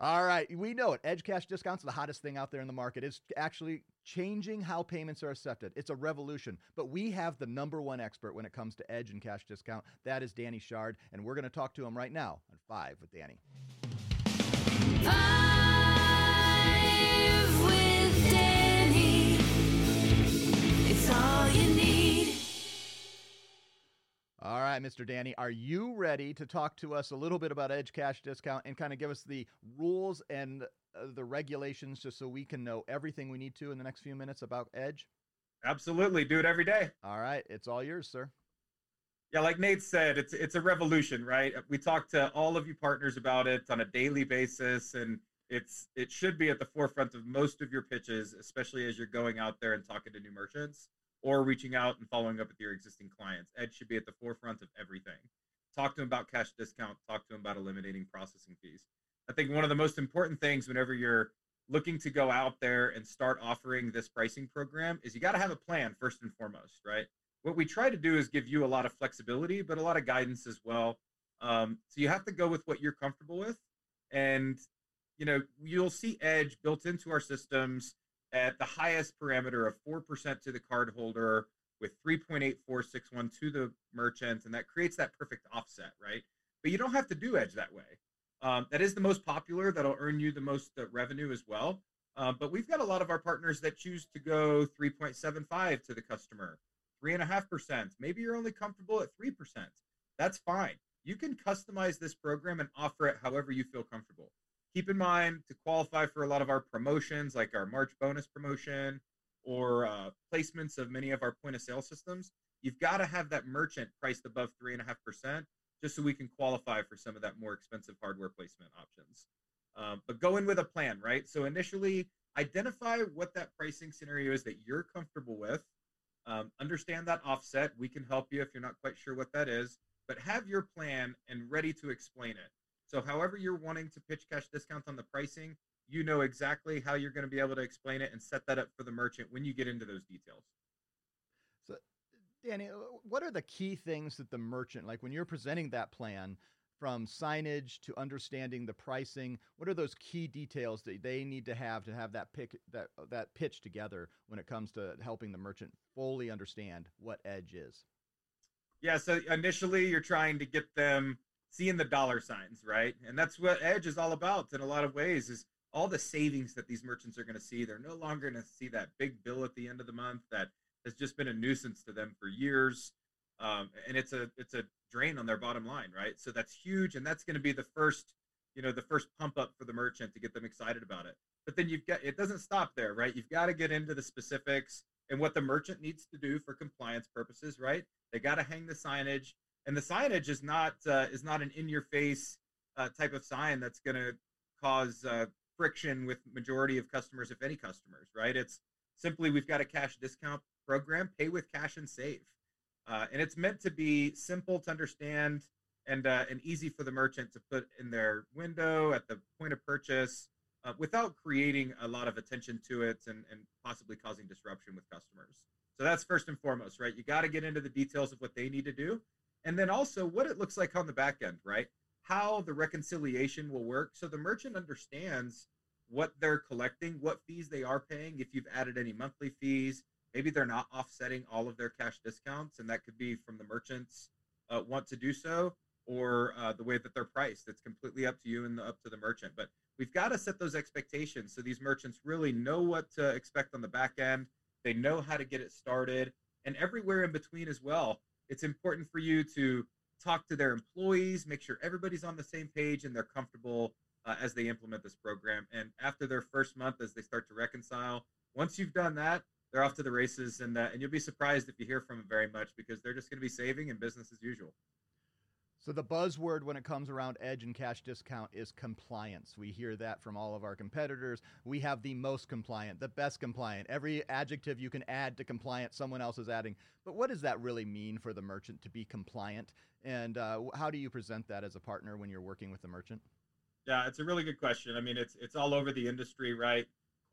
All right, we know it. Edge cash discounts are the hottest thing out there in the market. It's actually changing how payments are accepted. It's a revolution. But we have the number one expert when it comes to Edge and cash discount. That is Danny Shard, and we're going to talk to him right now on Five with Danny. Five with Danny. It's all you need. All right, Mr. Danny, are you ready to talk to us a little bit about Edge Cash Discount and kind of give us the rules and uh, the regulations just so we can know everything we need to in the next few minutes about Edge? Absolutely, do it every day. All right, it's all yours, sir. Yeah, like Nate said, it's it's a revolution, right? We talk to all of you partners about it on a daily basis, and it's it should be at the forefront of most of your pitches, especially as you're going out there and talking to new merchants or reaching out and following up with your existing clients. Edge should be at the forefront of everything. Talk to them about cash discount. Talk to them about eliminating processing fees. I think one of the most important things whenever you're looking to go out there and start offering this pricing program is you got to have a plan first and foremost, right? What we try to do is give you a lot of flexibility, but a lot of guidance as well. Um, so you have to go with what you're comfortable with, and you know you'll see Edge built into our systems at the highest parameter of 4% to the cardholder with 3.8461 to the merchant, and that creates that perfect offset, right? But you don't have to do Edge that way. Um, that is the most popular. That'll earn you the most uh, revenue as well. Uh, but we've got a lot of our partners that choose to go 3.75 to the customer, three and a half percent. Maybe you're only comfortable at three percent. That's fine. You can customize this program and offer it however you feel comfortable. Keep in mind to qualify for a lot of our promotions, like our March bonus promotion or uh, placements of many of our point of sale systems, you've got to have that merchant priced above three and a half percent just so we can qualify for some of that more expensive hardware placement options. Um, but go in with a plan, right? So initially, identify what that pricing scenario is that you're comfortable with. Um, understand that offset. We can help you if you're not quite sure what that is, but have your plan and ready to explain it. So, however you're wanting to pitch cash discounts on the pricing, you know exactly how you're going to be able to explain it and set that up for the merchant when you get into those details. So, Danny, uh, what are the key things that the merchant, like when you're presenting that plan, from signage to understanding the pricing, what are those key details that they need to have to have that pick that uh, that pitch together when it comes to helping the merchant fully understand what Edge is? Yeah, so initially you're trying to get them seeing the dollar signs, right? And that's what Edge is all about in a lot of ways is all the savings that these merchants are going to see. They're no longer going to see that big bill at the end of the month that has just been a nuisance to them for years. Um, and it's a it's a drain on their bottom line, right? So that's huge, and that's going to be the first, you know, the first pump up for the merchant to get them excited about it. But then you've got it doesn't stop there, right? You've got to get into the specifics and what the merchant needs to do for compliance purposes, right? They got to hang the signage, and the signage is not uh, is not an in your face uh, type of sign that's going to cause uh, friction with majority of customers, if any customers, right? It's simply we've got a cash discount program, pay with cash and save, uh, and it's meant to be simple to understand and uh, and easy for the merchant to put in their window at the point of purchase. Uh, without creating a lot of attention to it and, and possibly causing disruption with customers. So that's first and foremost, right? You got to get into the details of what they need to do. And then also what it looks like on the back end, right? How the reconciliation will work. So the merchant understands what they're collecting, what fees they are paying, if you've added any monthly fees. Maybe they're not offsetting all of their cash discounts, and that could be from the merchants uh, want to do so or uh, the way that they're priced. It's completely up to you and up to the merchant. But we've got to set those expectations so these merchants really know what to expect on the back end. They know how to get it started, and everywhere in between as well. It's important for you to talk to their employees, make sure everybody's on the same page and they're comfortable uh, as they implement this program. And after their first month, as they start to reconcile, once you've done that, they're off to the races, and uh, and you'll be surprised if you hear from them very much because they're just going to be saving and business as usual. So the buzzword when it comes around edge and cash discount is compliance. We hear that from all of our competitors. We have the most compliant, the best compliant. Every adjective you can add to compliant, someone else is adding. But what does that really mean for the merchant to be compliant? And uh, how do you present that as a partner when you're working with the merchant? Yeah, it's a really good question. I mean, it's it's all over the industry, right?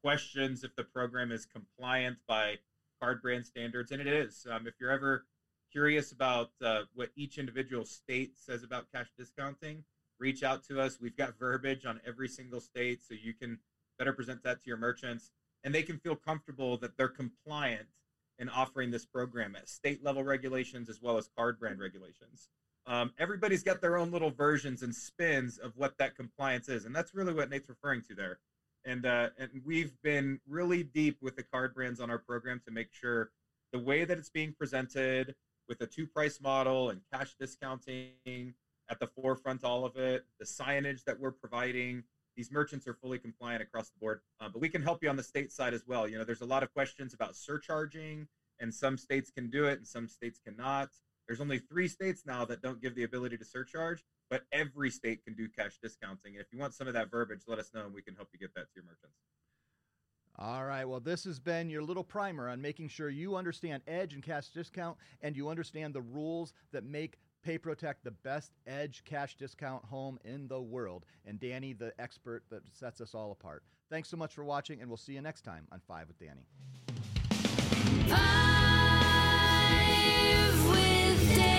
Questions if the program is compliant by card brand standards, and it is. Um, if you're ever curious about uh, what each individual state says about cash discounting, reach out to us. We've got verbiage on every single state, so you can better present that to your merchants, and they can feel comfortable that they're compliant in offering this program at state level regulations as well as card brand regulations. Um, everybody's got their own little versions and spins of what that compliance is, and that's really what Nate's referring to there. And uh, and we've been really deep with the card brands on our program to make sure the way that it's being presented with a two price model and cash discounting at the forefront, all of it, the signage that we're providing. These merchants are fully compliant across the board, uh, but we can help you on the state side as well. You know, there's a lot of questions about surcharging, and some states can do it and some states cannot. There's only three states now that don't give the ability to surcharge, but every state can do cash discounting. And if you want some of that verbiage, let us know and we can help you get that to your merchants. All right. Well, this has been your little primer on making sure you understand edge and cash discount and you understand the rules that make PayProtect the best edge cash discount home in the world. And Danny, the expert that sets us all apart. Thanks so much for watching, and we'll see you next time on Five with Danny. Five with Danny.